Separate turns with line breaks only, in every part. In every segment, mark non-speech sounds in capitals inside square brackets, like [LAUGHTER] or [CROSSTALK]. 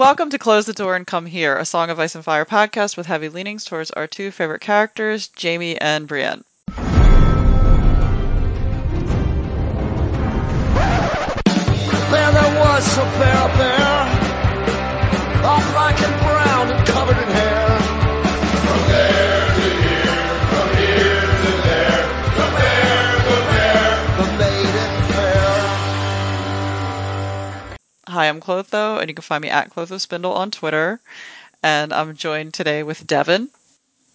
Welcome to Close the Door and Come Here, a Song of Ice and Fire podcast with heavy leanings towards our two favorite characters, Jaime and Brienne.
There, there was
Hi, I'm Clotho, and you can find me at Clotho Spindle on Twitter. And I'm joined today with Devin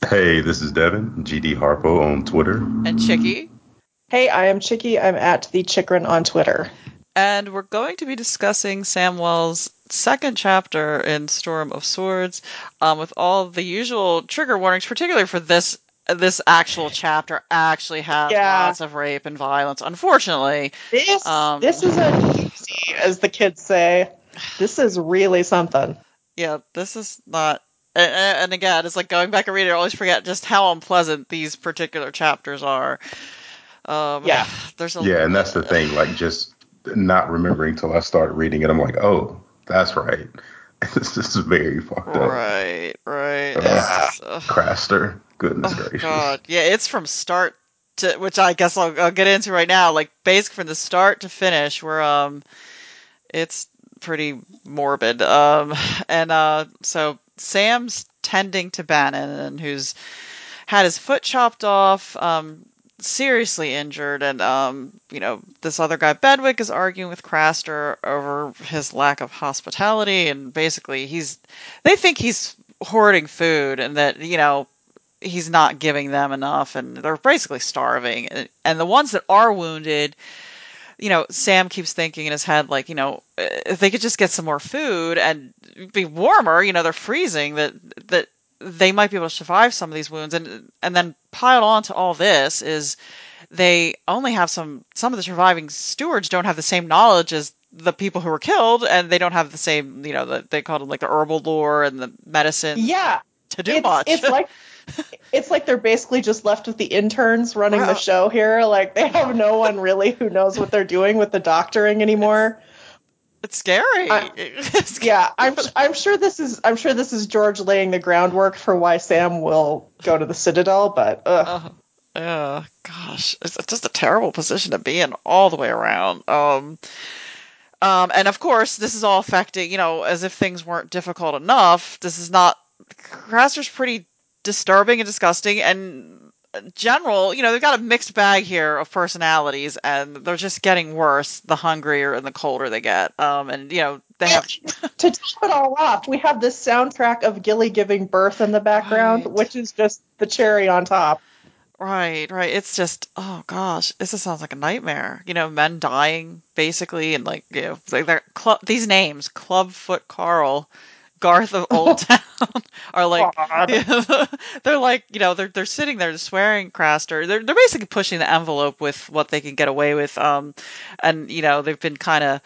Hey, this is Devin, GD Harpo on Twitter.
and Chicky.
Hey, I am Chicky. I'm at the Chikrin on Twitter.
And we're going to be discussing Samwell's second chapter in Storm of Swords, um, with all the usual trigger warnings, particularly for this this actual chapter actually has
Yeah.
lots of rape and violence. Unfortunately,
This
Um,
this is a as the kids say. This is really something.
yeah, this is not. a- a- And again, it's like going back and reading. I always forget just how unpleasant these particular chapters are. Um,
Yeah.
there's a
Yeah, and that's the thing, like just not remembering till I started reading it. I'm like, oh, that's right. [LAUGHS] this is very fucked up.
right, right. It's, ugh.
Craster, goodness
Oh
gracious.
God, yeah, it's from start to which I guess I'll, I'll get into right now. Like basically from the start to finish, where um, it's pretty morbid. Um, and uh, so Sam's tending to Bannen, who's had his foot chopped off, um, seriously injured, and um, you know this other guy Bedwyck is arguing with Craster over his lack of hospitality, and basically he's they think he's hoarding food, and that you know he's not giving them enough and they're basically starving. And, and the ones that are wounded you know sam keeps thinking in his head like you know if they could just get some more food and be warmer you know they're freezing that that they might be able to survive some of these wounds and and then piled on to all this is they only have some some of the surviving stewards don't have the same knowledge as the people who were killed and they don't have the same you know the, they called it like the herbal lore and the medicine
Yeah,
to do
it's,
much
it's [LAUGHS] like it's like they're basically just left with the interns running the show here. Like they have no one really who knows what they're doing with the doctoring anymore.
It's scary.
I- [LAUGHS]
It's scary.
Yeah, I'm I'm sure this is I'm sure this is George laying the groundwork for why Sam will go to the Citadel. But ugh.
Oh, yeah, gosh, it's it's just a terrible position to be in all the way around. Um, um, and of course, this is all affecting. You know, as if things weren't difficult enough. This is not. Craster's pretty disturbing and disgusting, and general. You know, they've got a mixed bag here of personalities, and they're just getting worse the hungrier and the colder they get. Um, and you know, they have.
to top it all off, we have this soundtrack of Gilly giving birth in the background,
Right.
which is just the cherry on top.
Right, right. It's just, oh gosh, this just sounds like a nightmare. You know, men dying basically, and like, you know, like they're club. These names, Clubfoot Karl, Garth of Old [LAUGHS] Town, [LAUGHS] are like, [LAUGHS] they're like, you know, they're they're sitting there swearing Craster. They're they're basically pushing the envelope with what they can get away with. Um, and you know, they've been kind of,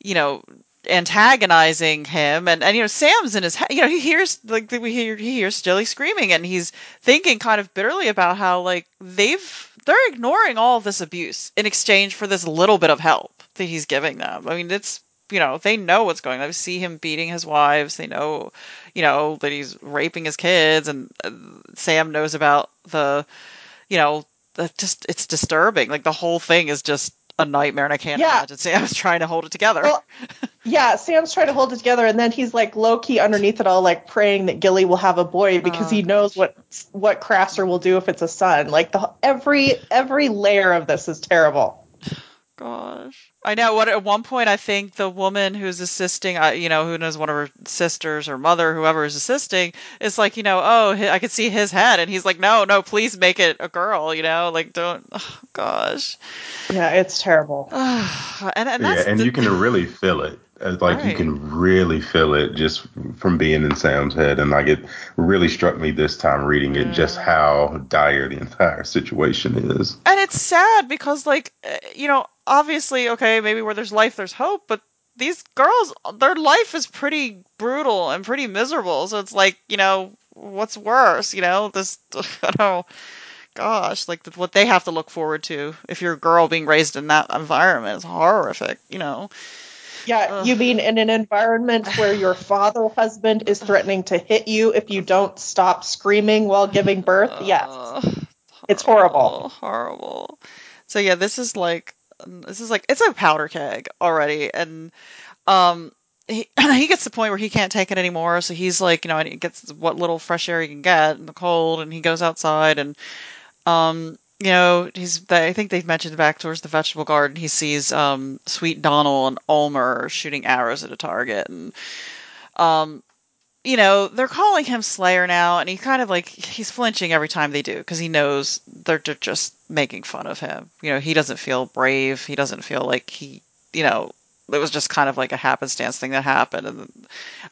you know. Antagonizing him, and and you know Sam's in his head. You know he hears like we hear he hears Gilly screaming, and he's thinking kind of bitterly about how like they've they're ignoring all this abuse in exchange for this little bit of help that he's giving them. I mean, it's you know they know what's going on. They see him beating his wives. They know, you know, that he's raping his kids, and uh, Sam knows about the, you know, the just it's disturbing. Like the whole thing is just a nightmare, and I can't
Yeah.
imagine Sam's trying to hold it together.
Well, yeah, Sam's trying to hold it together, and then he's like low key underneath it all, like praying that Gilly will have a boy because he knows what what Craster will do if it's a son. Like the every every layer of this is terrible.
Gosh. I know. What at one point, I think the woman who's assisting, uh, you know, who knows one of her sisters or mother, whoever is assisting, is like, you know, oh, hi- I could see his head, and he's like, no, no, please make it a girl, you know, like don't. Oh, gosh.
Yeah, it's terrible. [SIGHS]
and and
Yeah, and
the-
you can really feel it. Uh, Like
Right.
you can really feel it just from being in Sam's head, and like it really struck me this time reading it just how dire the entire situation is.
and it's sad because like uh, you know obviously okay maybe where there's life there's hope but these girls their life is pretty brutal and pretty miserable so it's like you know what's worse you know this [LAUGHS] i don't know gosh like what they have to look forward to if you're a girl being raised in that environment is horrific you know
Yeah,
Ugh.
you mean in an environment where your father husband is threatening to hit you if you don't stop screaming while giving birth? Yes.
Ugh,
It's horrible.
horrible, horrible. So yeah, this is like this is like it's a powder keg already, and um, he [CLEARS THROAT] he gets to the point where he can't take it anymore. So he's like, you know, and he gets what little fresh air he can get in the cold, and he goes outside, and um, you know, he's I think they've mentioned back towards the vegetable garden. He sees um, Sweet Donnel and Ulmer shooting arrows at a target, and um, you know, they're calling him Slayer now, and he kind of like he's flinching every time they do because he knows they're ju- just making fun of him. You know, he doesn't feel brave. He doesn't feel like he, you know, it was just kind of like a happenstance thing that happened, and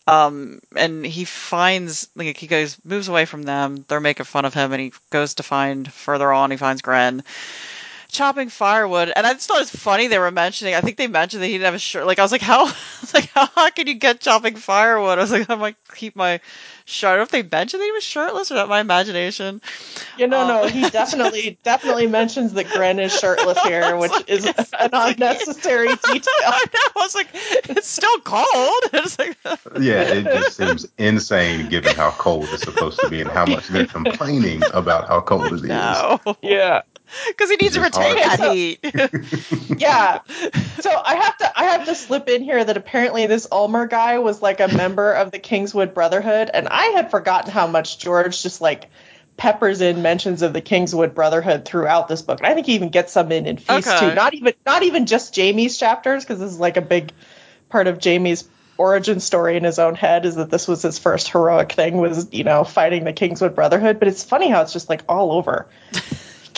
um, and he finds like he goes moves away from them. They're making fun of him, and he goes to find further on. He finds Grenn chopping firewood, and I just thought it was funny they were mentioning. I think they mentioned that he didn't have a shirt. Like I was like, how? [LAUGHS] I was like, how hot can you get chopping firewood? I was like, I might keep my shirt. I don't know if they mentioned that he was shirtless or not. My imagination.
You know, no,
Um,
he [LAUGHS] definitely definitely mentions that Grenn is shirtless here, [LAUGHS] which is an unnecessary detail.
I know. I was like, it's still cold. It's like,
Yeah, it just seems insane given how cold it's supposed to be and how much they're complaining about how cold it is.
no.
Yeah. [LAUGHS]
Because he needs to
It's
retain
hard.
that heat.
Yeah. [LAUGHS] So I have to I have to slip in here that apparently this Ulmer guy was like a member of the Kingswood Brotherhood, and I had forgotten how much George just like peppers in mentions of the Kingswood Brotherhood throughout this book. And I think he even gets some in in Feast
Okay.
too. Not even not even just Jaime's chapters, because this is like a big part of Jaime's origin story in his own head is that this was his first heroic thing was you know fighting the Kingswood Brotherhood. But it's funny how it's just like all over. [LAUGHS]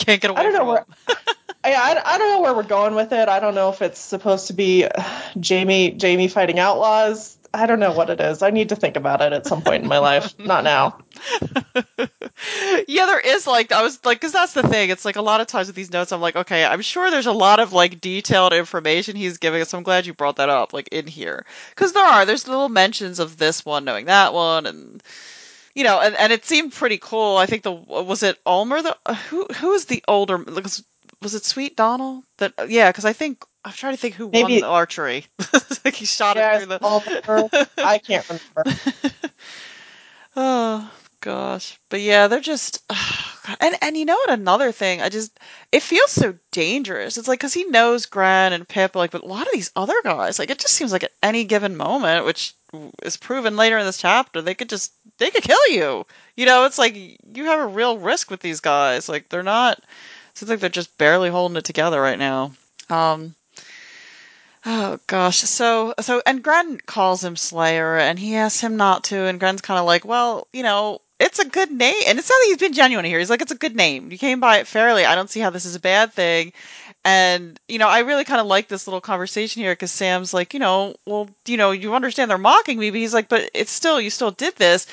Can't get away
I don't know where. [LAUGHS] I, I, don't know where we're going with it. I don't know if it's supposed to be Jaime Jaime fighting outlaws. I don't know what it is. I need to think about it at some point in my life. [LAUGHS] Not now.
yeah, there is like I was like because that's the thing. It's like a lot of times with these notes, I'm like, okay, I'm sure there's a lot of like detailed information he's giving us. I'm glad you brought that up, like in here, because there are there's little mentions of this one knowing that one, and you know, and, and it seemed pretty cool. I think the was it Ulmer the uh, who who is the older was, was it Sweet Donnel that yeah because I think I'm trying to think who won the archery. like [LAUGHS] he shot it through the.
I can't remember. [LAUGHS]
Oh gosh, but yeah, they're just [SIGHS] and and you know what? Another thing, I just it feels so dangerous. It's like because he knows Grenn and Pip, like, but a lot of these other guys, like, it just seems like at any given moment, which is proven later in this chapter, they could just they could kill you. You know, it's like you have a real risk with these guys. Like they're not. Seems like they're just barely holding it together right now. Um. Oh gosh. So so and Grenn calls him Slayer and he asks him not to and Grenn's kind of like, "Well, you know, it's a good name." And it's not that he's been genuine here. He's like, "It's a good name. You came by it fairly. I don't see how this is a bad thing." And you know, I really kind of like this little conversation here cuz Sam's like, "You know, well, you know, you understand they're mocking me, but he's like, "But it's still you still did this."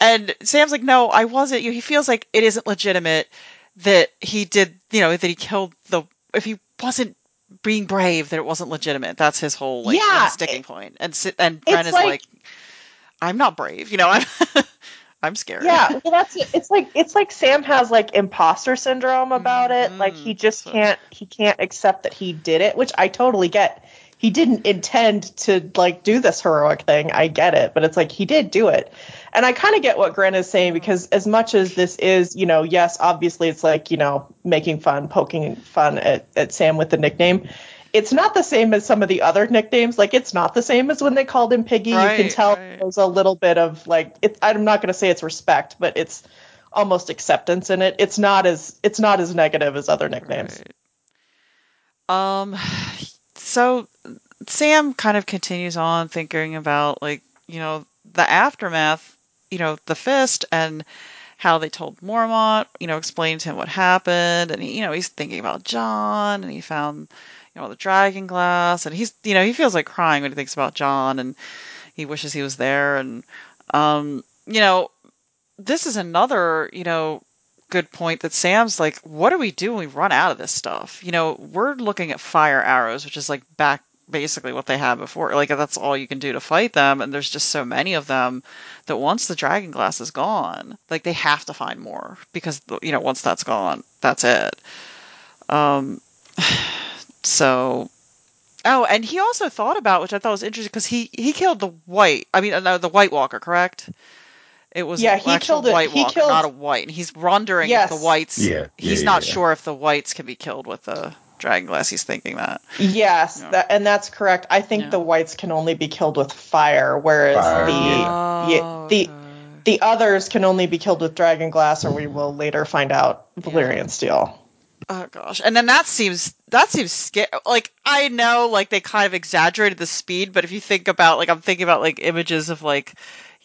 And Sam's like, "No, I wasn't." You he feels like it isn't legitimate that he did, you know, that he killed the if he wasn't being brave that it wasn't legitimate. That's his whole like
Yeah,
sticking point. And and
Grenn
is like,
like-
I'm not brave. You know, I'm [LAUGHS] I'm scared.
Yeah, [LAUGHS] well, that's it. it's like it's like Sam has like imposter syndrome about it. Mm-hmm. Like he just can't he can't accept that he did it, which I totally get. He didn't intend to like do this heroic thing. I get it, but it's like he did do it. And I kind of get what Grenn is saying mm-hmm. because as much as this is, you know, yes, obviously it's like, you know, making fun, poking fun at, at Sam with the nickname. It's not the same as some of the other nicknames. Like it's not the same as when they called him Piggy. you can tell
right.
there's a little bit of like it, I'm not going to say it's respect, but it's almost acceptance in it. It's not as it's not as negative as other nicknames.
Right. Um so Sam kind of continues on thinking about like, you know, the aftermath, you know, the fist and how they told Mormont, you know, explained to him what happened and he, you know, he's thinking about Jon and he found you know the dragon glass and he's you know, he feels like crying when he thinks about Jon and he wishes he was there and um you know, this is another, you know, good point that Sam's like, what do we do when we run out of this stuff? You know, we're looking at fire arrows, which is like back basically what they had before. Like that's all you can do to fight them, and there's just so many of them that once the dragon glass is gone, like they have to find more because you know once that's gone, that's it. Um, [SIGHS] so Oh, and he also thought about, which I thought was interesting, because he he killed the white. I mean, uh, no, the White Walker, correct? It was
Yeah,
an
he
actual
killed it-
White
he
Walker,
killed-
not a white. And he's wondering
Yes.
if the whites.
Yeah,
he's
yeah,
not
yeah.
sure if the whites can be killed with the dragon glass. He's thinking that.
Yes,
Yeah.
that, and that's correct. I think
Yeah.
the whites can only be killed with fire, whereas
Fire,
the
yeah.
yeah, the
Oh, okay.
the others can only be killed with dragon glass, or we will later find out Valyrian steel.
Oh gosh, and then that seems that seems scary. Like I know, like they kind of exaggerated the speed, but if you think about, like I'm thinking about like images of like,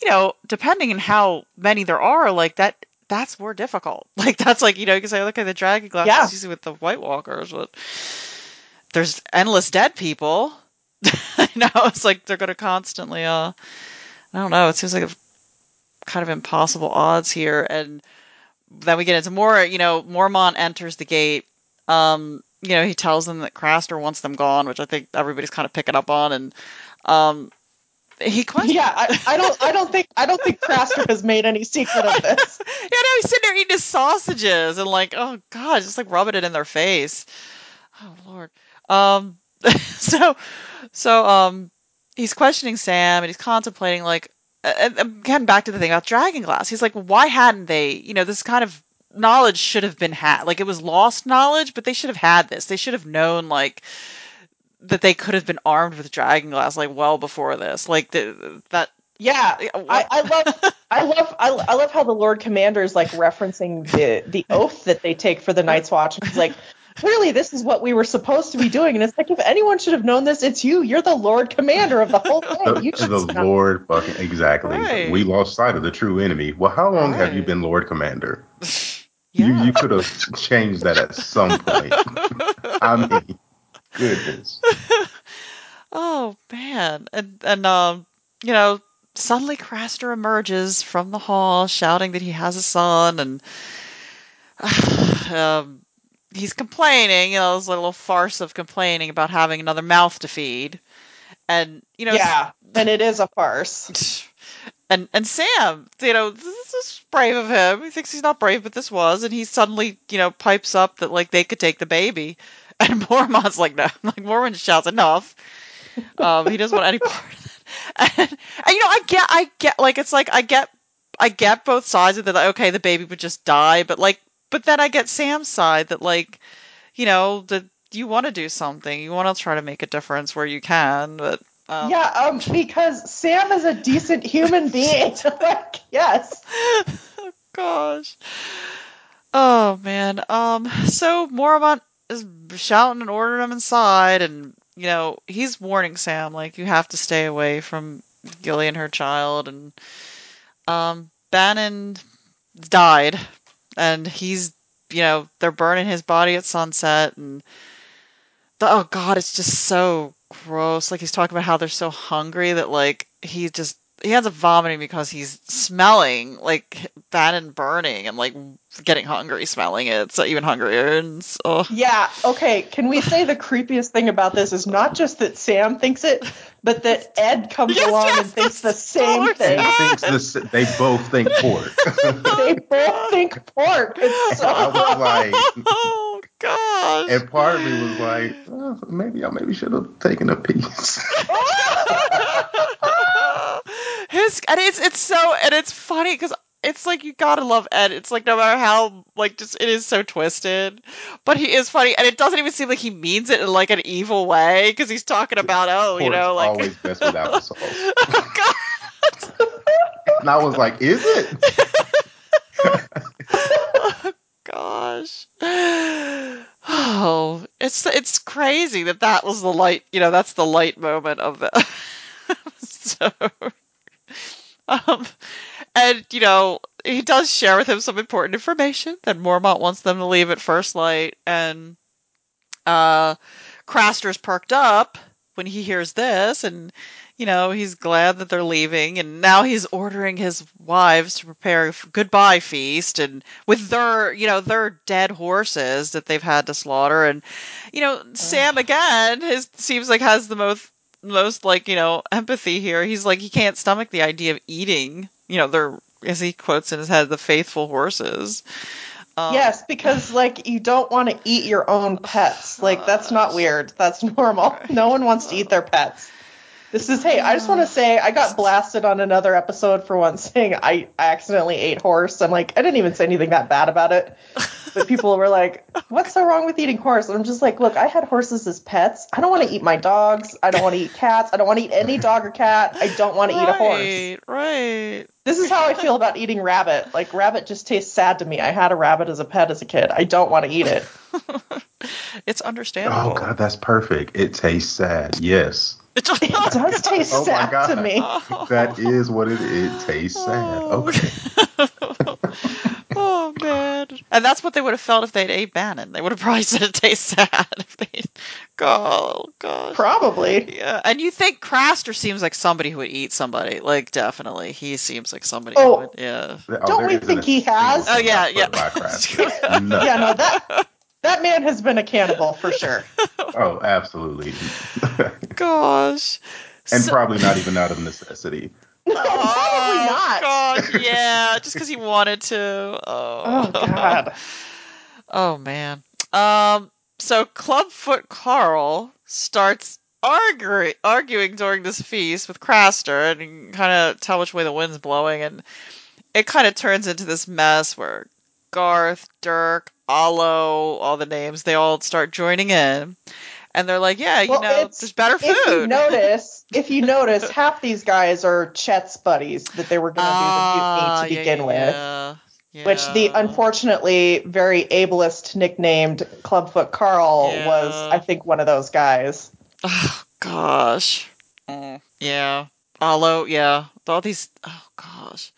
you know, depending on how many there are, like that that's more difficult. [LAUGHS] Like that's like you know you can say look at the dragon glass
Yeah.
usually with the White Walkers, but there's endless dead people. [LAUGHS] I know it's like they're going to constantly. uh I don't know. It seems like a kind of impossible odds here, and then we get into more. You know, Mormont enters the gate. Um, you know, he tells them that Craster wants them gone, which I think everybody's kind of picking up on, and um, he questions.
Yeah, I, I don't, I don't think, I don't think Craster has made any secret of this. [LAUGHS]
Yeah, no, he's sitting there eating his sausages and like, oh god, just like rubbing it in their face. Oh lord. Um, [LAUGHS] so, so um, he's questioning Sam and he's contemplating like, Uh, um, again back to the thing about Dragon Glass. He's like, why hadn't they? You know, this kind of knowledge should have been had. Like it was lost knowledge, but they should have had this. They should have known like that they could have been armed with Dragon Glass like well before this. Like the, that.
Yeah, I, I love, [LAUGHS] I love, I, I love how the Lord Commander is like referencing the the oath that they take for the Night's Watch. And he's like, clearly this is what we were supposed to be doing. And it's like, if anyone should have known this, it's you. You're the Lord Commander of the whole [LAUGHS] thing. You
The,
should
the
know.
Lord fucking exactly.
Right.
We lost sight of the true enemy. Well, how long have you been Lord Commander?
Yeah. [LAUGHS]
You you could have changed that at some point. [LAUGHS] I mean, goodness.
Oh man, and and um, you know, suddenly Craster emerges from the hall, shouting that he has a son, and [SIGHS] um, he's complaining. You know, this little farce of complaining about having another mouth to feed, and you know,
Yeah, [LAUGHS] and it is a farce. [LAUGHS]
and and Sam, you know, this is brave of him. He thinks he's not brave, but this was, and he suddenly, you know, pipes up that like they could take the baby, [LAUGHS] and Mormont's like, no, like Mormont shouts enough. Um, he doesn't want any part of it. And, and you know, I get, I get, like it's like I get, I get both sides of that. Like, okay, the baby would just die, but like, but then I get Sam's side that like, you know, that you want to do something, you want to try to make a difference where you can, but. Um,
yeah, um, because Sam is a decent human [LAUGHS] being. [LAUGHS] like, yes.
Oh, gosh. Oh man. Um. So Mormont is shouting and ordering him inside, and you know he's warning Sam like you have to stay away from Gilly and her child, and um Bannen died, and he's you know they're burning his body at sunset, and the, oh god, it's just so gross. Like he's talking about how they're so hungry that like he just he ends up vomiting because he's smelling like bad and burning and like getting hungry smelling it. So even hungrier and so
Yeah, okay. Can we say the creepiest thing about this is not just that Sam thinks it, but that Edd comes
Yes,
along
yes,
and thinks the same
so
thing.
thinks this, they both think pork. [LAUGHS]
They both think pork. It's [LAUGHS]
I
so
was like,
oh gosh.
and part of me was like, oh, maybe I maybe should have taken a piece. [LAUGHS]
His and it's it's so and it's funny because it's like you gotta love Edd. It's like no matter how like just it is so twisted, but he is funny and it doesn't even seem like he means it in like an evil way because he's talking about oh you know like
always best without sauce. [LAUGHS]
Oh, God. [LAUGHS]
And I was like, is it? [LAUGHS]
Oh, gosh. Oh, it's it's crazy that that was the light. You know, that's the light moment of the. so, um, and you know, he does share with him some important information that Mormont wants them to leave at first light, and uh, Craster's perked up when he hears this, and you know, he's glad that they're leaving, and now he's ordering his wives to prepare a goodbye feast, and with their, you know, their dead horses that they've had to slaughter, and you know, Sam again, his seems like has the most, most like you know, empathy here. He's like he can't stomach the idea of eating, you know, their as he quotes in his head, the faithful horses. Um,
yes, because like you don't want to eat your own pets. Like that's not weird. That's normal. [LAUGHS] No one wants to eat their pets. This is hey, I just want to oh. say I got blasted on another episode for once [LAUGHS] saying I, I accidentally ate horse. I'm like, I didn't even say anything that bad about it. But [LAUGHS] people were like, What's so wrong with eating horse? And I'm just like, look, I had horses as pets. I don't want to eat my dogs. I don't want to eat cats. I don't want to eat any dog or cat. I don't want to eat a horse.
Right, right.
This is how I feel about eating rabbit. Like rabbit just tastes sad to me. I had a rabbit as a pet as a kid. I don't want to eat it. [LAUGHS]
It's oh, understandable.
Oh god, that's perfect. It tastes sad. Yes.
It does [LAUGHS] taste
Oh
sad to me.
That is what it is. It tastes sad.
Oh.
Okay. [LAUGHS]
oh man, and that's what they would have felt if they'd ate Bannen. They would have probably [LAUGHS] said it tastes sad if they. Oh gosh.
Probably.
Yeah, and you think Craster seems like somebody who would eat somebody? Like definitely, he seems like somebody.
Oh.
who would, yeah.
Oh,
Don't
there
we think he has?
Oh, yeah, yeah.
I put by Craster. No.
Yeah, no, that that man has been a cannibal for sure. [LAUGHS]
Oh, absolutely. [LAUGHS]
Gosh.
and
So-
probably not even out of necessity.
No, [LAUGHS] probably
Oh,
not.
Gosh, yeah, just because he wanted to.
Oh God.
Oh man. Um. So Clubfoot Karl starts arguing arguing during this feast with Craster, and you can kind of tell which way the wind's blowing, and it kind of turns into this mess where Garth, Dirk, Ollo, all the names, they all start joining in, and they're like, "Yeah, you
Well,
know,
it's-
there's better food."
If you notice, if you [LAUGHS] notice, half these guys are Chet's buddies that they were going to
Ah,
do the mutiny to
yeah,
begin
yeah,
with.
yeah.
Which the unfortunately very ableist nicknamed Clubfoot Karl
Yeah.
was, I think, one of those guys.
Oh gosh. Mm, yeah. Ollo, yeah. All these oh gosh.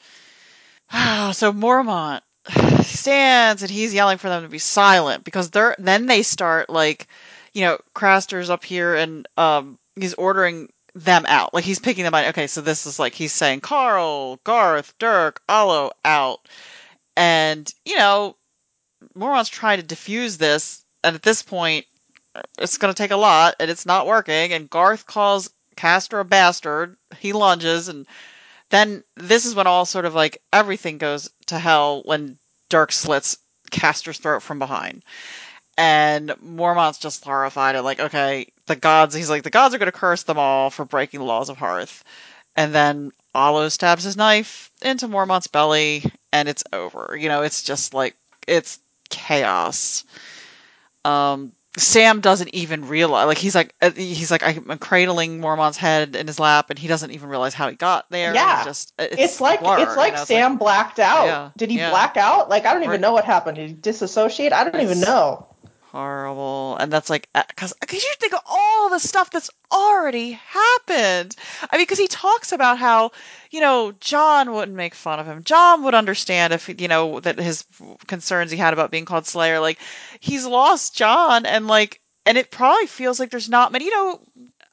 [SIGHS] so Mormont [SIGHS] stands and he's yelling for them to be silent because they're then they start like you know, Craster's up here and um he's ordering them out. Like he's picking them out. Okay, so this is like he's saying Karl, Garth, Dirk, Ollo out. And, you know, Mormont's trying to diffuse this, and at this point it's going to take a lot and it's not working and garth calls Craster a bastard he lunges and then this is when all sort of like everything goes to hell when dirk slits Craster's throat from behind. And mormont's just horrified and like okay the gods he's like the gods are going to curse them all for breaking the laws of hearth. And then Ollo stabs his knife into mormont's belly and it's over. You know it's just like it's chaos. Um Sam doesn't even realize like he's like uh, he's like I'm cradling Mormont's head in his lap and he doesn't even realize how he got there.
Yeah.
Just it's,
It's, like
blur,
it's like
you know,
Sam blacked out.
Yeah,
Did he
yeah.
black out? Like I don't even know what happened. Did he dissociate? I don't even know.
Horrible. And that's like uh, because because you think of all the stuff that's already happened. I mean because he talks about how you know jon wouldn't make fun of him. Jon would understand if you know that his concerns he had about being called slayer like he's lost jon and like and it probably feels like there's not many you know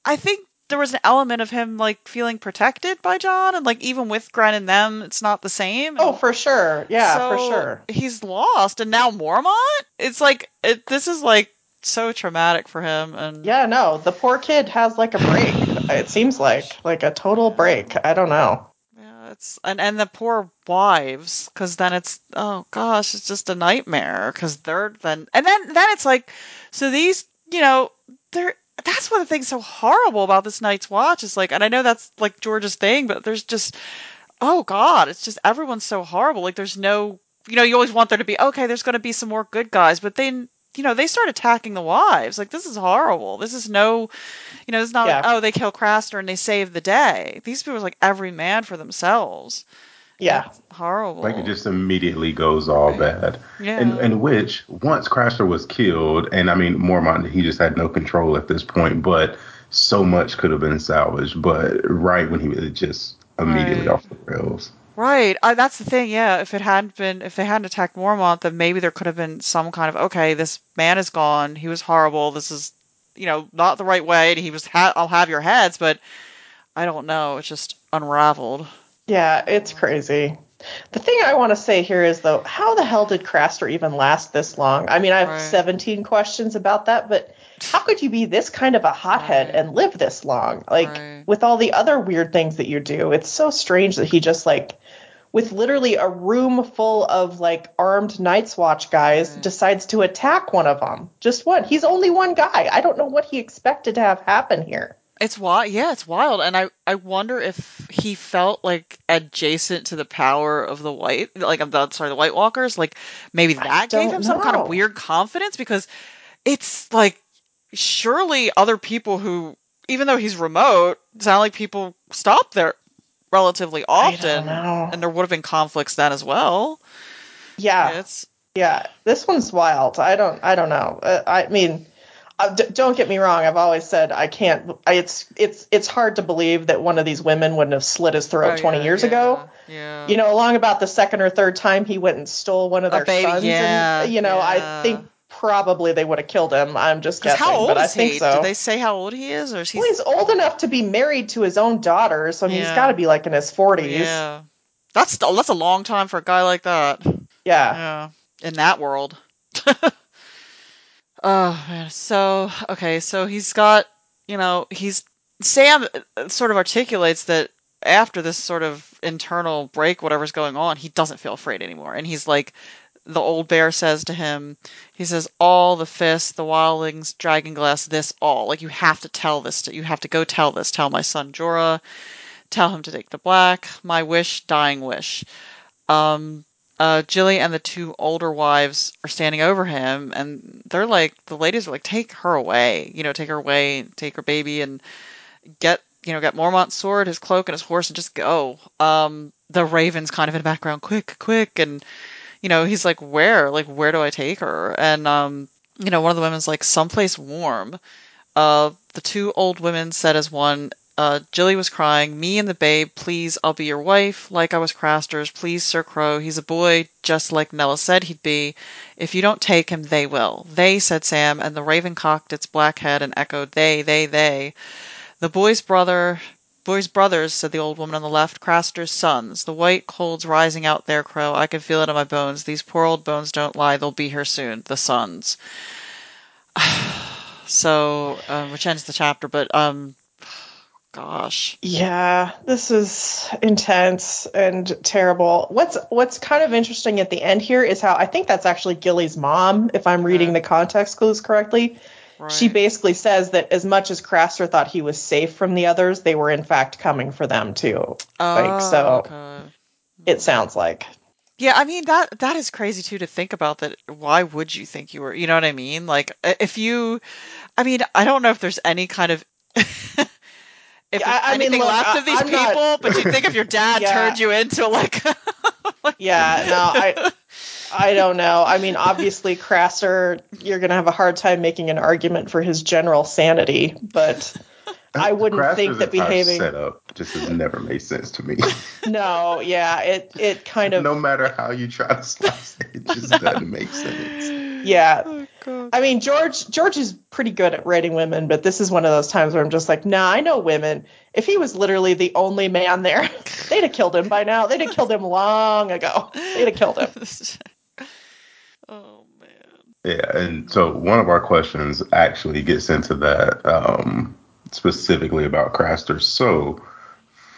i think there was an element of him like feeling protected by jon and like even with grenn and them it's not the same
Oh, for sure. Yeah, for sure.
He's lost, and now Mormont. It's like it, this is like so traumatic for him, and
Yeah, no, the poor kid has like a break. It seems like like a total break. I don't know.
yeah, it's and and the poor wives, because then it's oh gosh, it's just a nightmare. Because they're then and then then it's like, so these you know they're. That's one of the things so horrible about this night's watch is like, and I know that's like George's thing, but there's just, oh god, it's just everyone's so horrible. Like there's no, you know, you always want there to be okay. There's going to be some more good guys, but then you know they start attacking the wives. Like this is horrible. This is no, you know, it's not like oh they kill Craster and they save the day. These people are like every man for themselves.
Yeah.
It's horrible.
Like it just immediately goes all bad.
yeah.
And and which once Craster was killed, and I mean Mormont, he just had no control at this point. But so much could have been salvaged. But right when he was just immediately
Right.
off the rails.
Right. I, that's the thing. Yeah. If it hadn't been, if they hadn't attacked Mormont, then maybe there could have been some kind of okay. This man is gone. He was horrible. This is, you know, not the right way. And he was. Ha- I'll have your heads, but I don't know. It's just unraveled.
Yeah, it's crazy. The thing I want to say here is though, how the hell did Craster even last this long? I mean, I have
Right.
17 questions about that, but how could you be this kind of a hothead
Right.
and live this long? Like
Right.
with all the other weird things that you do, it's so strange that he just like with literally a room full of like armed Night's Watch guys, decides to attack one of them. Just one. He's only one guy. I don't know what he expected to have happen here.
It's wild. Yeah, it's wild. And I, I wonder if he felt like adjacent to the power of the white, like I'm the, sorry, the White Walkers. Like maybe that gave him some kind of weird confidence because it's like surely other people who, even though he's remote, sound like people stop there relatively often, and there would have been conflicts then as well.
Yeah.
It's
Yeah, this one's wild. I don't. I don't know. Uh, I mean, uh, d- don't get me wrong. I've always said I can't. I, it's it's it's hard to believe that one of these women wouldn't have slit his throat
oh,
20
yeah,
years
yeah,
ago.
Yeah.
You know, along about the second or third time he went and stole one of their
baby,
sons.
yeah,
and, you know, I think probably they would have killed him. I'm just guessing,
how old
but I think
he?
so.
Did they say how old he is, or is he?
well, he's old enough to be married to his own daughter, so I mean, he's
Yeah.
got to be like in his 40s.
Yeah, that's that's a long time for a guy like that.
Yeah.
Yeah, in that world. [LAUGHS] oh man. So okay, so he's got you know he's Sam sort of articulates that after this sort of internal break, whatever's going on, he doesn't feel afraid anymore, and he's like. The old bear says to him, he says, all the fists, the wildlings, dragon glass, this all. Like, you have to tell this, to, you have to go tell this. Tell my son Jorah, tell him to take the black, my wish, dying wish. Um, uh, Gilly and the two older wives are standing over him, and they're like, the ladies are like, take her away, you know, take her away, take her baby, and get, you know, get Mormont's sword, his cloak, and his horse, and just go. Um, the Raven's kind of in the background, quick, quick, and you know, he's like, where, like, where do I take her? And um, you know, one of the women's like, someplace warm. Uh, the two old women said as one, uh, Gilly was crying, Me and the babe, please, I'll be your wife, like I was Craster's, please, Sir Crow, he's a boy, just like Nella said he'd be. If you don't take him, they will. They, said Sam, and the raven cocked its black head and echoed, They, they, they. The boy's brother, boy's brothers, said the old woman on the left, Craster's sons. The white cold's rising out there, Crow, I can feel it in my bones. These poor old bones don't lie, they'll be here soon. The sons. [SIGHS] So, um, which ends the chapter, but um, gosh,
Yeah, this is intense and terrible. What's what's kind of interesting at the end here is how I think that's actually Gilly's mom, if I'm mm-hmm. reading the context clues correctly. She basically says that as much as Craster thought he was safe from the others, they were in fact coming for them too. like
Oh,
so
okay.
it sounds like.
Yeah, I mean that that is crazy too to think about. That why would you think you were? You know what I mean? Like if you, I mean, I don't know if there's any kind of. [LAUGHS] if
Yeah,
there's
I- I mean,
anything
look,
left
I-
of these
I'm not-
people, but you [LAUGHS] think if your dad
Yeah.
turned you into like, [LAUGHS]
Yeah, no, I [LAUGHS] I don't know. I mean, obviously Craster, you're gonna have a hard time making an argument for his general sanity, but I wouldn't think that behaving
setup just has never made sense to me.
No, yeah, it it kind of
no matter how you try to slice it, it just doesn't make sense.
yeah.
God,
I mean, George George is pretty good at writing women, but this is one of those times where I'm just like, nah, I know women. If he was literally the only man there, [LAUGHS] they'd have killed him by now. They'd have killed him long ago. They'd have killed him. [LAUGHS]
oh man,
Yeah, and so one of our questions actually gets into that um, specifically about Craster. So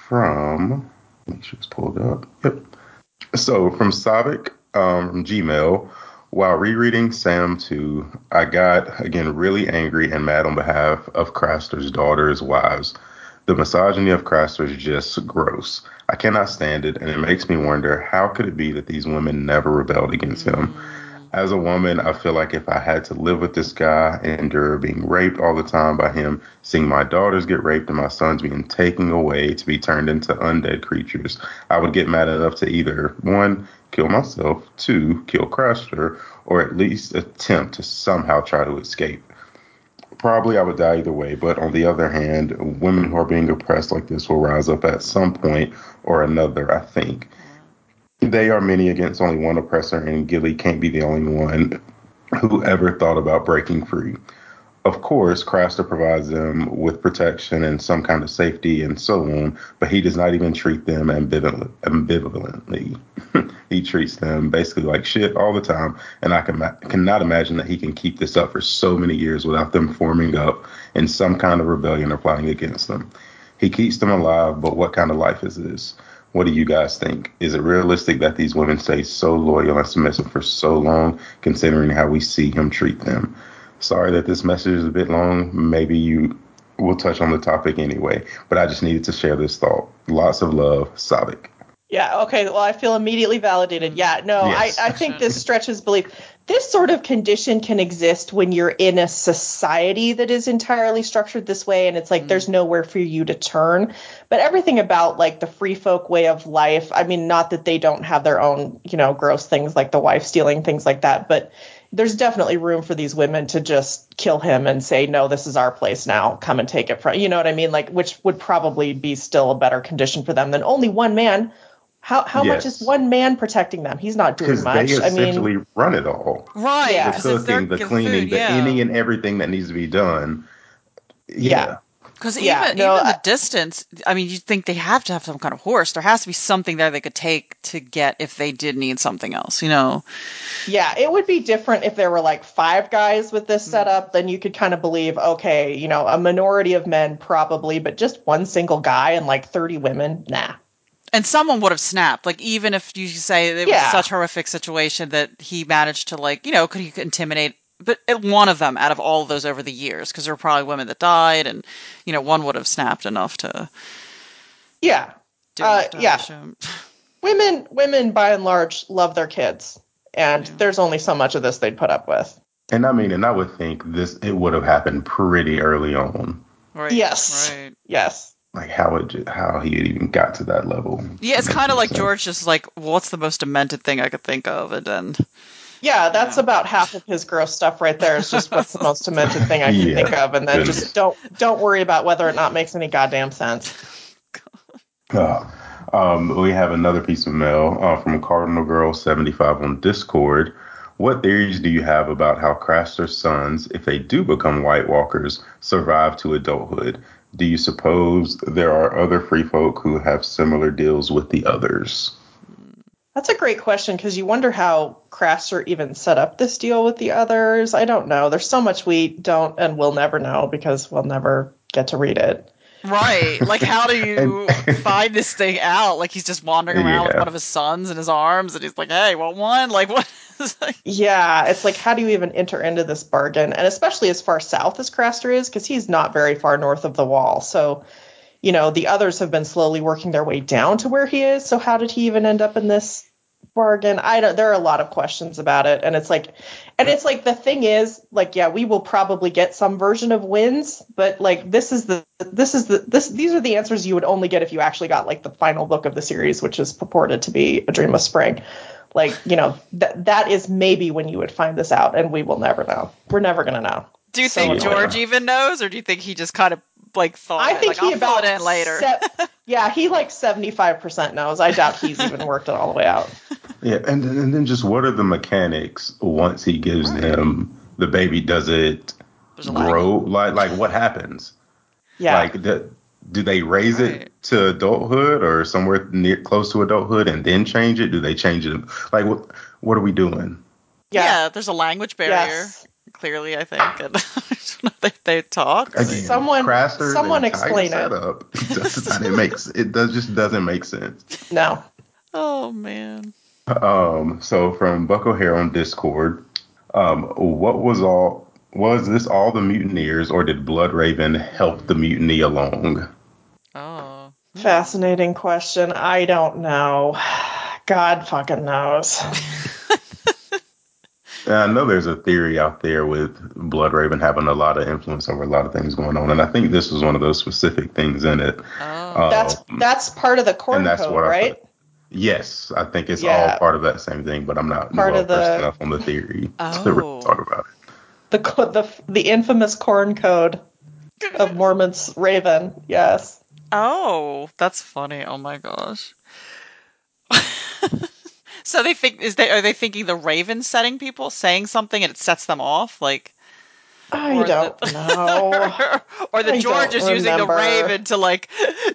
from make sure it's pulled up. Yep. So from Savic um, from Gmail, while rereading Sam 2, I got again really angry and mad on behalf of Craster's daughters' wives. The misogyny of Craster is just gross. I cannot stand it, and it makes me wonder how could it be that these women never rebelled against him? Mm. As a woman, I feel like if I had to live with this guy and endure being raped all the time by him, seeing my daughters get raped and my sons being taken away to be turned into undead creatures, I would get mad enough to either one, kill myself, two, kill Craster, or at least attempt to somehow try to escape. Probably I would die either way, but on the other hand, women who are being oppressed like this will rise up at some point or another, I think. They are many against only one oppressor, and Gilly can't be the only one who ever thought about breaking free. Of course, Craster provides them with protection and some kind of safety and so on, but he does not even treat them ambivalent, ambivalently. [LAUGHS] he treats them basically like shit all the time, and I can, cannot imagine that he can keep this up for so many years without them forming up in some kind of rebellion or plotting against them. He keeps them alive, but what kind of life is this? What do you guys think? Is it realistic that these women stay so loyal and submissive for so long, considering how we see him treat them? Sorry that this message is a bit long. Maybe you will touch on the topic anyway, but I just needed to share this thought. Lots of love, Sabic.
Yeah, okay. Well, I feel immediately validated. Yeah, no,
Yes.
I, I think this [LAUGHS] stretches belief. This sort of condition can exist when you're in a society that is entirely structured this way and it's like mm. there's nowhere for you to turn. But everything about like the free folk way of life, I mean, not that they don't have their own, you know, gross things like the wife stealing, things like that, but there's definitely room for these women to just kill him and say, no, this is our place now. Come and take it from, you know what I mean? Like, which would probably be still a better condition for them than only one man. How, how much is one man protecting them? He's not doing much.
they
I mean,
essentially run it all.
Right.
Yeah.
The
'cause if they're
cooking, the cleaning,
food,
the any and everything that needs to be done.
Yeah.
Because
Yeah,
even
no,
even
I-
the distance, I mean, you'd think they have to have some kind of horse. There has to be something there they could take to get if they did need something else, you know?
Yeah, it would be different if there were like five guys with this mm. setup. Then you could kind of believe, okay, you know, a minority of men probably, but just one single guy and like 30 women, nah.
And someone would have snapped. Like, even if you say it was
Yeah.
such horrific situation that he managed to, like, you know, could he intimidate, but one of them out of all of those over the years, because there were probably women that died, and, you know, one would have snapped enough to
Yeah,
do
Uh,
enough
yeah.
damage to him.
women, women by and large love their kids, and there's only so much of this they'd put up with.
And I mean, and I would think this it would have happened pretty early on.
Right.
Yes.
Right.
Yes.
Like how it ju- how he had even got to that level.
Yeah, it's kind of like. George just like, what's the most demented thing I could think of? And then,
Yeah, that's
Yeah.
about half of his gross stuff right there. Is just what's the most demented thing I can
Yeah,
think of, and then just don't don't worry about whether or not makes any goddamn sense.
Oh, um, we have another piece of mail uh, from Cardinal Girl seventy five on Discord. What theories do you have about how Craster's sons, if they do become White Walkers, survive to adulthood? Do you suppose there are other free folk who have similar deals with the others?
That's a great question because you wonder how Craster even set up this deal with the others. I don't know. There's so much we don't and we'll never know because we'll never get to read it.
right, like, how do you [LAUGHS] [LAUGHS] find this thing out? Like, he's just wandering around with one of his sons in his arms, and he's like, "Hey, want one?" Like, what? [LAUGHS]
Yeah, it's like how do you even enter into this bargain? And especially as far south as Craster is, because he's not very far north of the wall. So, you know, the others have been slowly working their way down to where he is. So how did he even end up in this bargain? I don't there are a lot of questions about it. And it's like and it's like the thing is, like, yeah, we will probably get some version of wins, but like this is the this is the this these are the answers you would only get if you actually got like the final book of the series, which is purported to be A Dream of Spring like you know that that is maybe when you would find this out and we will never know we're never going to know
do you
So
think. George even knows, or do you think he just kind of like thought?
i
it,
think
like,
he
I'll
about
it in later.
se- yeah he like 75% knows i doubt he's even worked it all the way out
Yeah, and and then just what are the mechanics once he gives them the baby? Does it
There's a lag.
grow? Like like what happens?
yeah
Like do, do they raise
Right.
it to adulthood or somewhere near close to adulthood and then change it? Do they change it? Like what what are we doing?
yeah.
yeah,
there's a language barrier.
yes
Clearly, I think. And I don't know if they, they talk. Or
Again,
Someone-
Craster's
someone
entire
explain it.
setup [LAUGHS] does it makes it does just doesn't make sense.
no
oh man.
Um, so from Buck O'Hare on Discord, um, what was all was this all the mutineers or did Bloodraven help the mutiny along?
Oh.
fascinating question i don't know [SIGHS] god fucking knows
And [LAUGHS] I know there's a theory out there with Bloodraven having a lot of influence over a lot of things going on, and I think this was one of those specific things in it.
Oh.
that's
Um,
that's part of the corn code
what I
right
thought. Yes, I think it's
Yeah.
all part of that same thing, but I'm not
Part
well
of the-
versed enough on the theory to
Oh.
really talk about it.
the the the infamous corn code of [LAUGHS] Mormont's raven yes
Oh, that's funny. Oh my gosh. So they think is they are they thinking the Raven setting people saying something and it sets them off like
i don't
the- [LAUGHS]
know
or the
I
George
don't
is using the. Raven to like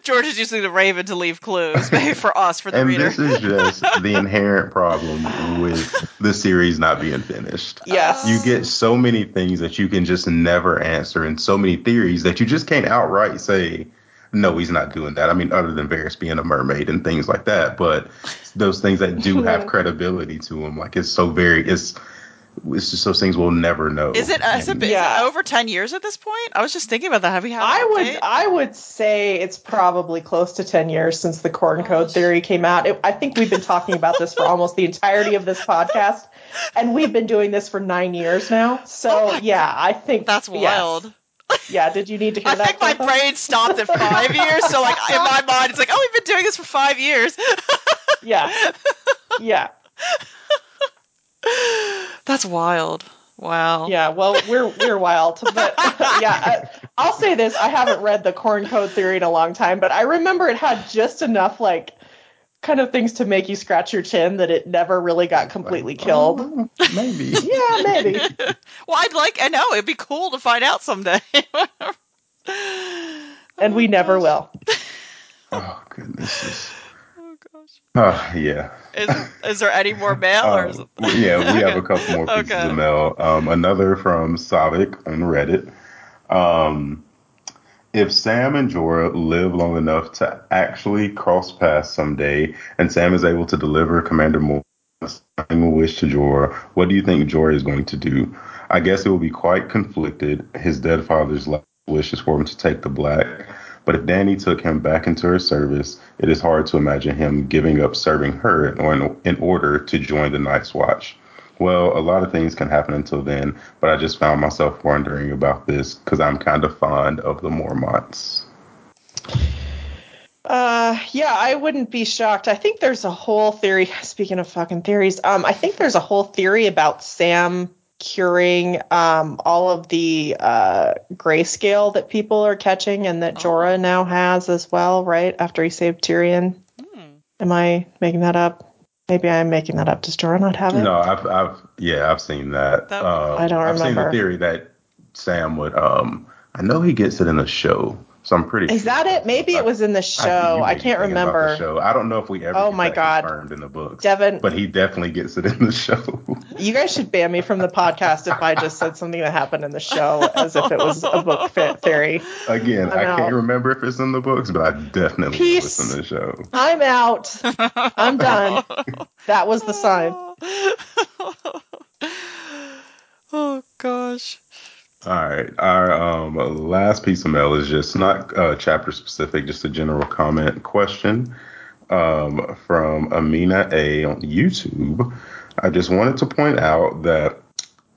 George is using the Raven to leave clues maybe for us for the
And
reader.
this is just the inherent problem with the series not being finished.
yes
You get so many things that you can just never answer, and so many theories that you just can't outright say, no, he's not doing that. I mean, other than Varys being a mermaid and things like that, but those things that do have [LAUGHS] credibility to him, like it's so very, it's it's just those things we'll never know.
Is it, has it, been,
Yeah.
is it over 10 years at this point? I was just thinking about that. Have we had
I would
update?
I would say it's probably close to 10 years since the corn oh, code theory came out. It, I think we've been talking about this for almost the entirety of this podcast and we've been doing this for 9 years now. So,
Oh
yeah, I think
That's
yes. Yeah, did you need to [LAUGHS] hear
I
that?
think my brain stopped at five [LAUGHS] years. So, like, in my mind, it's like, oh, we've been doing this for five years. [LAUGHS]
Yeah. Yeah.
That's wild. Wow.
Yeah, well, we're we're wild, but yeah, I, I'll say this: I haven't read the corn code theory in a long time, but I remember it had just enough like kind of things to make you scratch your chin that it never really got completely killed.
Oh, maybe. [LAUGHS]
Yeah, maybe. [LAUGHS]
Well, I'd like, I know, it'd be cool to find out someday. [LAUGHS]
And we never will.
oh goodness.
Oh, gosh.
Oh yeah.
Is, is there any more mail? or is
Um,
it...
yeah, we have a couple more pieces
Okay.
of mail. Um, another from Savik on Reddit. Um, if Sam and Jorah live long enough to actually cross paths someday, and Sam is able to deliver Commander final wish to Jorah, what do you think Jorah is going to do? I guess it will be quite conflicted. His dead father's last wish is for him to take the black. But if Dany took him back into her service, it is hard to imagine him giving up serving her in order to join the Night's Watch. Well, a lot of things can happen until then, but I just found myself wondering about this because I'm kind of fond of the Mormonts.
Uh, yeah, I wouldn't be shocked. I think there's a whole theory. [LAUGHS] Speaking of fucking theories, um, I think there's a whole theory about Sam curing um all of the uh greyscale that people are catching and that Jorah now has as well, right? After he saved Tyrion.
Hmm.
Am I making that up? Maybe I'm making that up. Does Jorah not have it?
No, I've, I've, yeah, I've seen that.
That-
Um,
I don't
I've seen the theory that Sam would. Um, I know he gets it in the show, so I'm pretty.
Is that it? Maybe it was in the show.
you
I can't
thinking the
remember.
show. I don't know if we ever.
Oh
get
my
that
God.
Confirmed in the books,
Devin,
but he definitely gets it in the show.
You guys should ban me from the podcast if I just said something that happened in the show as if it was a book fit theory.
Again,
I'm
I
out.
can't remember if it's in the books, but I definitely know
Peace.
it's in the show.
I'm out. I'm done. [LAUGHS] That was the sign. [LAUGHS]
oh gosh.
All right. Our um, last piece of mail is just not uh, chapter specific, just a general comment question um, from Amina A on YouTube. I just wanted to point out that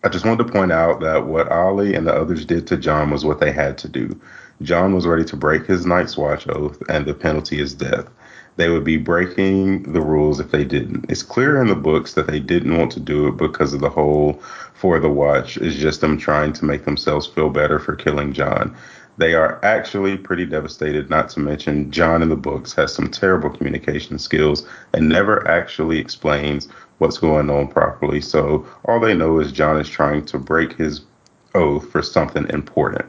I just wanted to point out that what Olly and the others did to Jon was what they had to do. Jon was ready to break his Night's Watch oath, and the penalty is death. They would be breaking the rules if they didn't. It's clear in the books that they didn't want to do it because of the whole for the watch is just them trying to make themselves feel better for killing Jon. They are actually pretty devastated, not to mention Jon in the books has some terrible communication skills and never actually explains what's going on properly. So all they know is Jon is trying to break his oath for something important.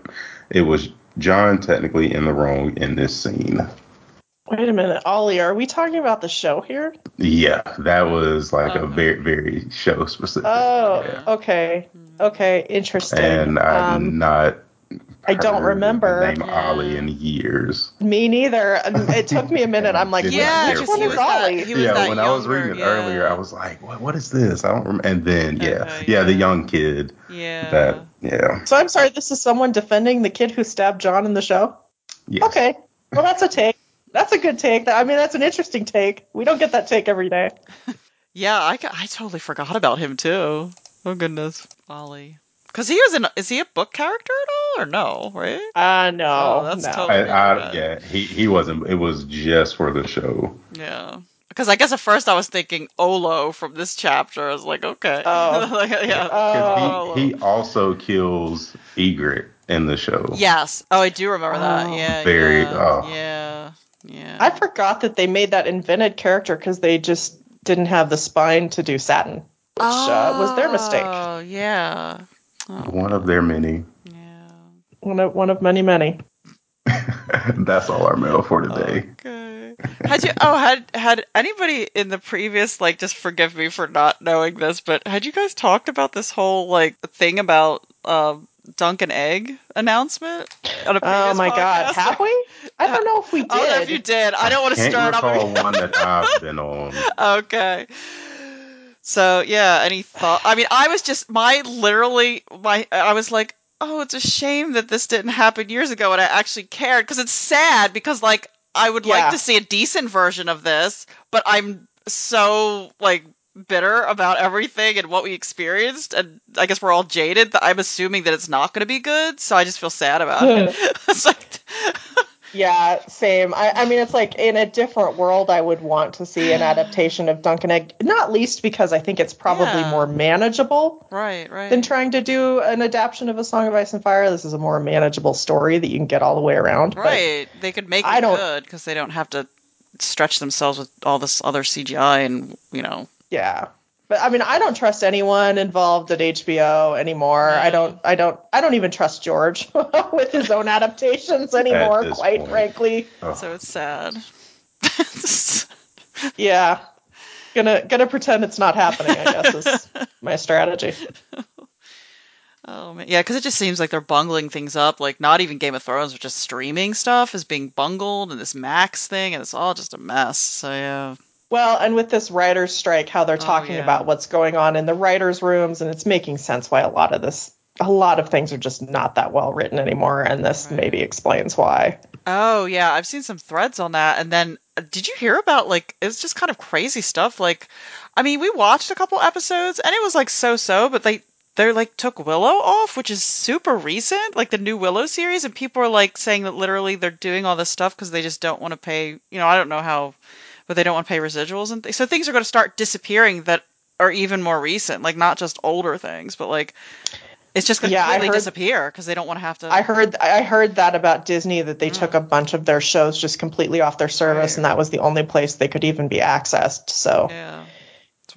It was Jon technically in the wrong in this scene.
Wait a minute, Olly, are we talking about the show here?
Yeah, that was like a very, very show specific.
Oh,
Yeah.
okay. Okay, interesting.
And I'm
Um,
not.
I don't remember.
the name
Yeah.
Olly in years.
Me neither. It took me a minute. I'm like,
Yeah,
care
which one is
was that,
Olly?
he was
yeah,
that
when I was reading it
yeah.
earlier, I was like, what, what is this? I don't remember. And then, yeah,
Okay,
yeah, the young kid
Yeah.
that, yeah.
So I'm sorry, this is someone defending the kid who stabbed Jon in the show?
Yes.
Okay. Well, that's a take. That's a good take. I mean, that's an interesting take. We don't get that take every day. [LAUGHS]
Yeah, I, I totally forgot about him too. Oh goodness, Olly. Because he was in. Is he a book character at all, or no? Right?
Uh, no.
Oh, that's
no.
totally-
I, I, yeah, he, he wasn't. It was just for the show.
Yeah. Because I guess at first I was thinking Ollo from this chapter. I was like, okay.
Oh. [LAUGHS]
Like, yeah.
Oh.
He, he also kills Ygritte in the show.
Yes. Oh, I do remember that.
Oh.
Yeah.
Very-
Yeah.
oh.
Yeah. Yeah.
I forgot that they made that invented character because they just didn't have the spine to do Satin, which uh, was their mistake.
Oh, yeah. Oh,
One of their many.
yeah.
One of one of many, many. [LAUGHS]
That's all our mail for today.
Okay. Had you? Oh, had had anybody in the previous like? Just forgive me for not knowing this, but had you guys talked about this whole like thing about um Dunk and Egg announcement? On a
Oh
previous
my god,
podcast?
have we? I don't know if we [LAUGHS] did.
I don't know if you did. I don't want to
Can't
start up.
recall [LAUGHS] one that I've been on.
okay. So yeah, any thought? I mean, I was just my literally my. I was like, oh, it's a shame that this didn't happen years ago, and I actually cared because it's sad because like I would
Yeah.
like to see a decent version of this, but I'm so like bitter about everything and what we experienced, and I guess we're all jaded. That I'm assuming that it's not going to be good, so I just feel sad about it. [LAUGHS] [LAUGHS] it's like,
Yeah, same. I, I mean, it's like in a different world, I would want to see an adaptation of Dunk and Egg, not least because I think it's probably
Yeah.
more manageable
right, right.
than trying to do an adaptation of A Song of Ice and Fire. This is a more manageable story that you can get all the way around. but-
Right. They could make
I
it
don't-
good because they don't have to stretch themselves with all this other CGI and you know.
yeah. But I mean, I don't trust anyone involved at HBO anymore. I mm. don't. I don't. I don't even trust George [LAUGHS] with his own adaptations anymore. Quite
point.
frankly,
Oh,
So it's sad. [LAUGHS]
yeah. Gonna gonna pretend it's not happening. I guess is [LAUGHS] my strategy.
oh man, yeah, because it just seems like they're bungling things up. Like not even Game of Thrones, but just streaming stuff is being bungled, and this Max thing, and it's all just a mess. So yeah.
Well, and with this writers' strike, how they're talking
Oh, yeah.
about what's going on in the writers' rooms, and it's making sense why a lot of this, a lot of things are just not that well written anymore, and this
Right.
maybe explains why.
Oh yeah, I've seen some threads on that. And then uh, did you hear about like it's just kind of crazy stuff like I mean, we watched a couple episodes and it was like so-so, but they they like took Willow off, which is super recent, like the new Willow series and people are like saying that literally they're doing all this stuff cuz they just don't want to pay, you know, I don't know how but they don't want to pay residuals and th- so things are going to start disappearing that are even more recent, like not just older things, but like it's just going to
Yeah,
completely
heard-
disappear because they don't want to have to
I heard, I heard that about Disney that they took a bunch of their shows just completely off their service,
Mm. Right.
and that was the only place they could even be accessed. So.
Yeah.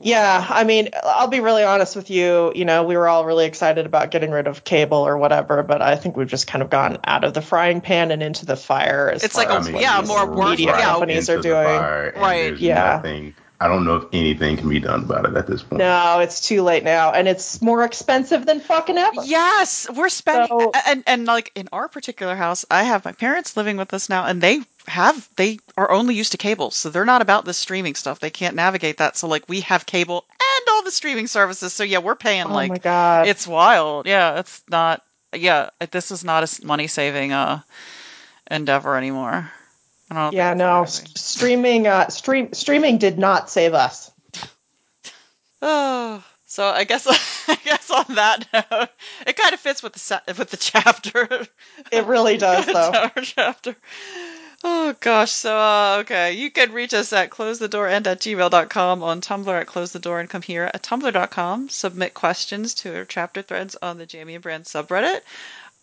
It's
Yeah, I mean, I'll be really honest with you. You know, we were all really excited about getting rid of cable or whatever, but I think we've just kind of gone out of the frying pan and into the fire. As
It's
far
like a-
as
yeah, more work-
media
yeah.
companies are doing.
Right.
Yeah.
Nothing, I don't know if anything can be done about it at this point.
No, it's too late now, and it's more expensive than fucking ever.
Yes, we're spending
So-
and and like in our particular house, I have my parents living with us now, and they have they are only used to cable, so they're not about this streaming stuff. They can't navigate that. So like we have cable and all the streaming services. So yeah, we're paying
Oh
like
my god!
it's wild. Yeah, it's not. Yeah, this is not a money saving uh endeavor anymore.
Yeah, no, streaming, uh, stream, streaming did not save us. [SIGHS]
Oh, so I guess [LAUGHS] I guess on that note, it kind of fits with the with the [LAUGHS] chapter.
It really does, [LAUGHS] though.
Chapter. Oh gosh, so uh, okay, you can reach us at close the door and at gmail.com on Tumblr at close the door and come here at tumblr.com. Submit questions to our chapter threads on the Jaime and Brienne subreddit.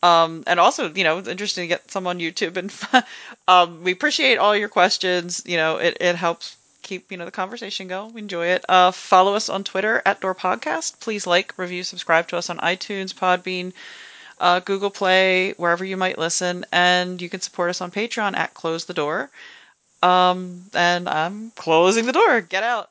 Um, and also, you know, it's interesting to get some on YouTube and [LAUGHS] um, we appreciate all your questions. You know, it, it helps keep, you know, the conversation going. We enjoy it. Uh, follow us on Twitter at Door Podcast. Please like, review, subscribe to us on iTunes, Podbean, uh, Google Play, wherever you might listen, and you can support us on Patreon at Close the Door. Um, and I'm closing the door. Get out.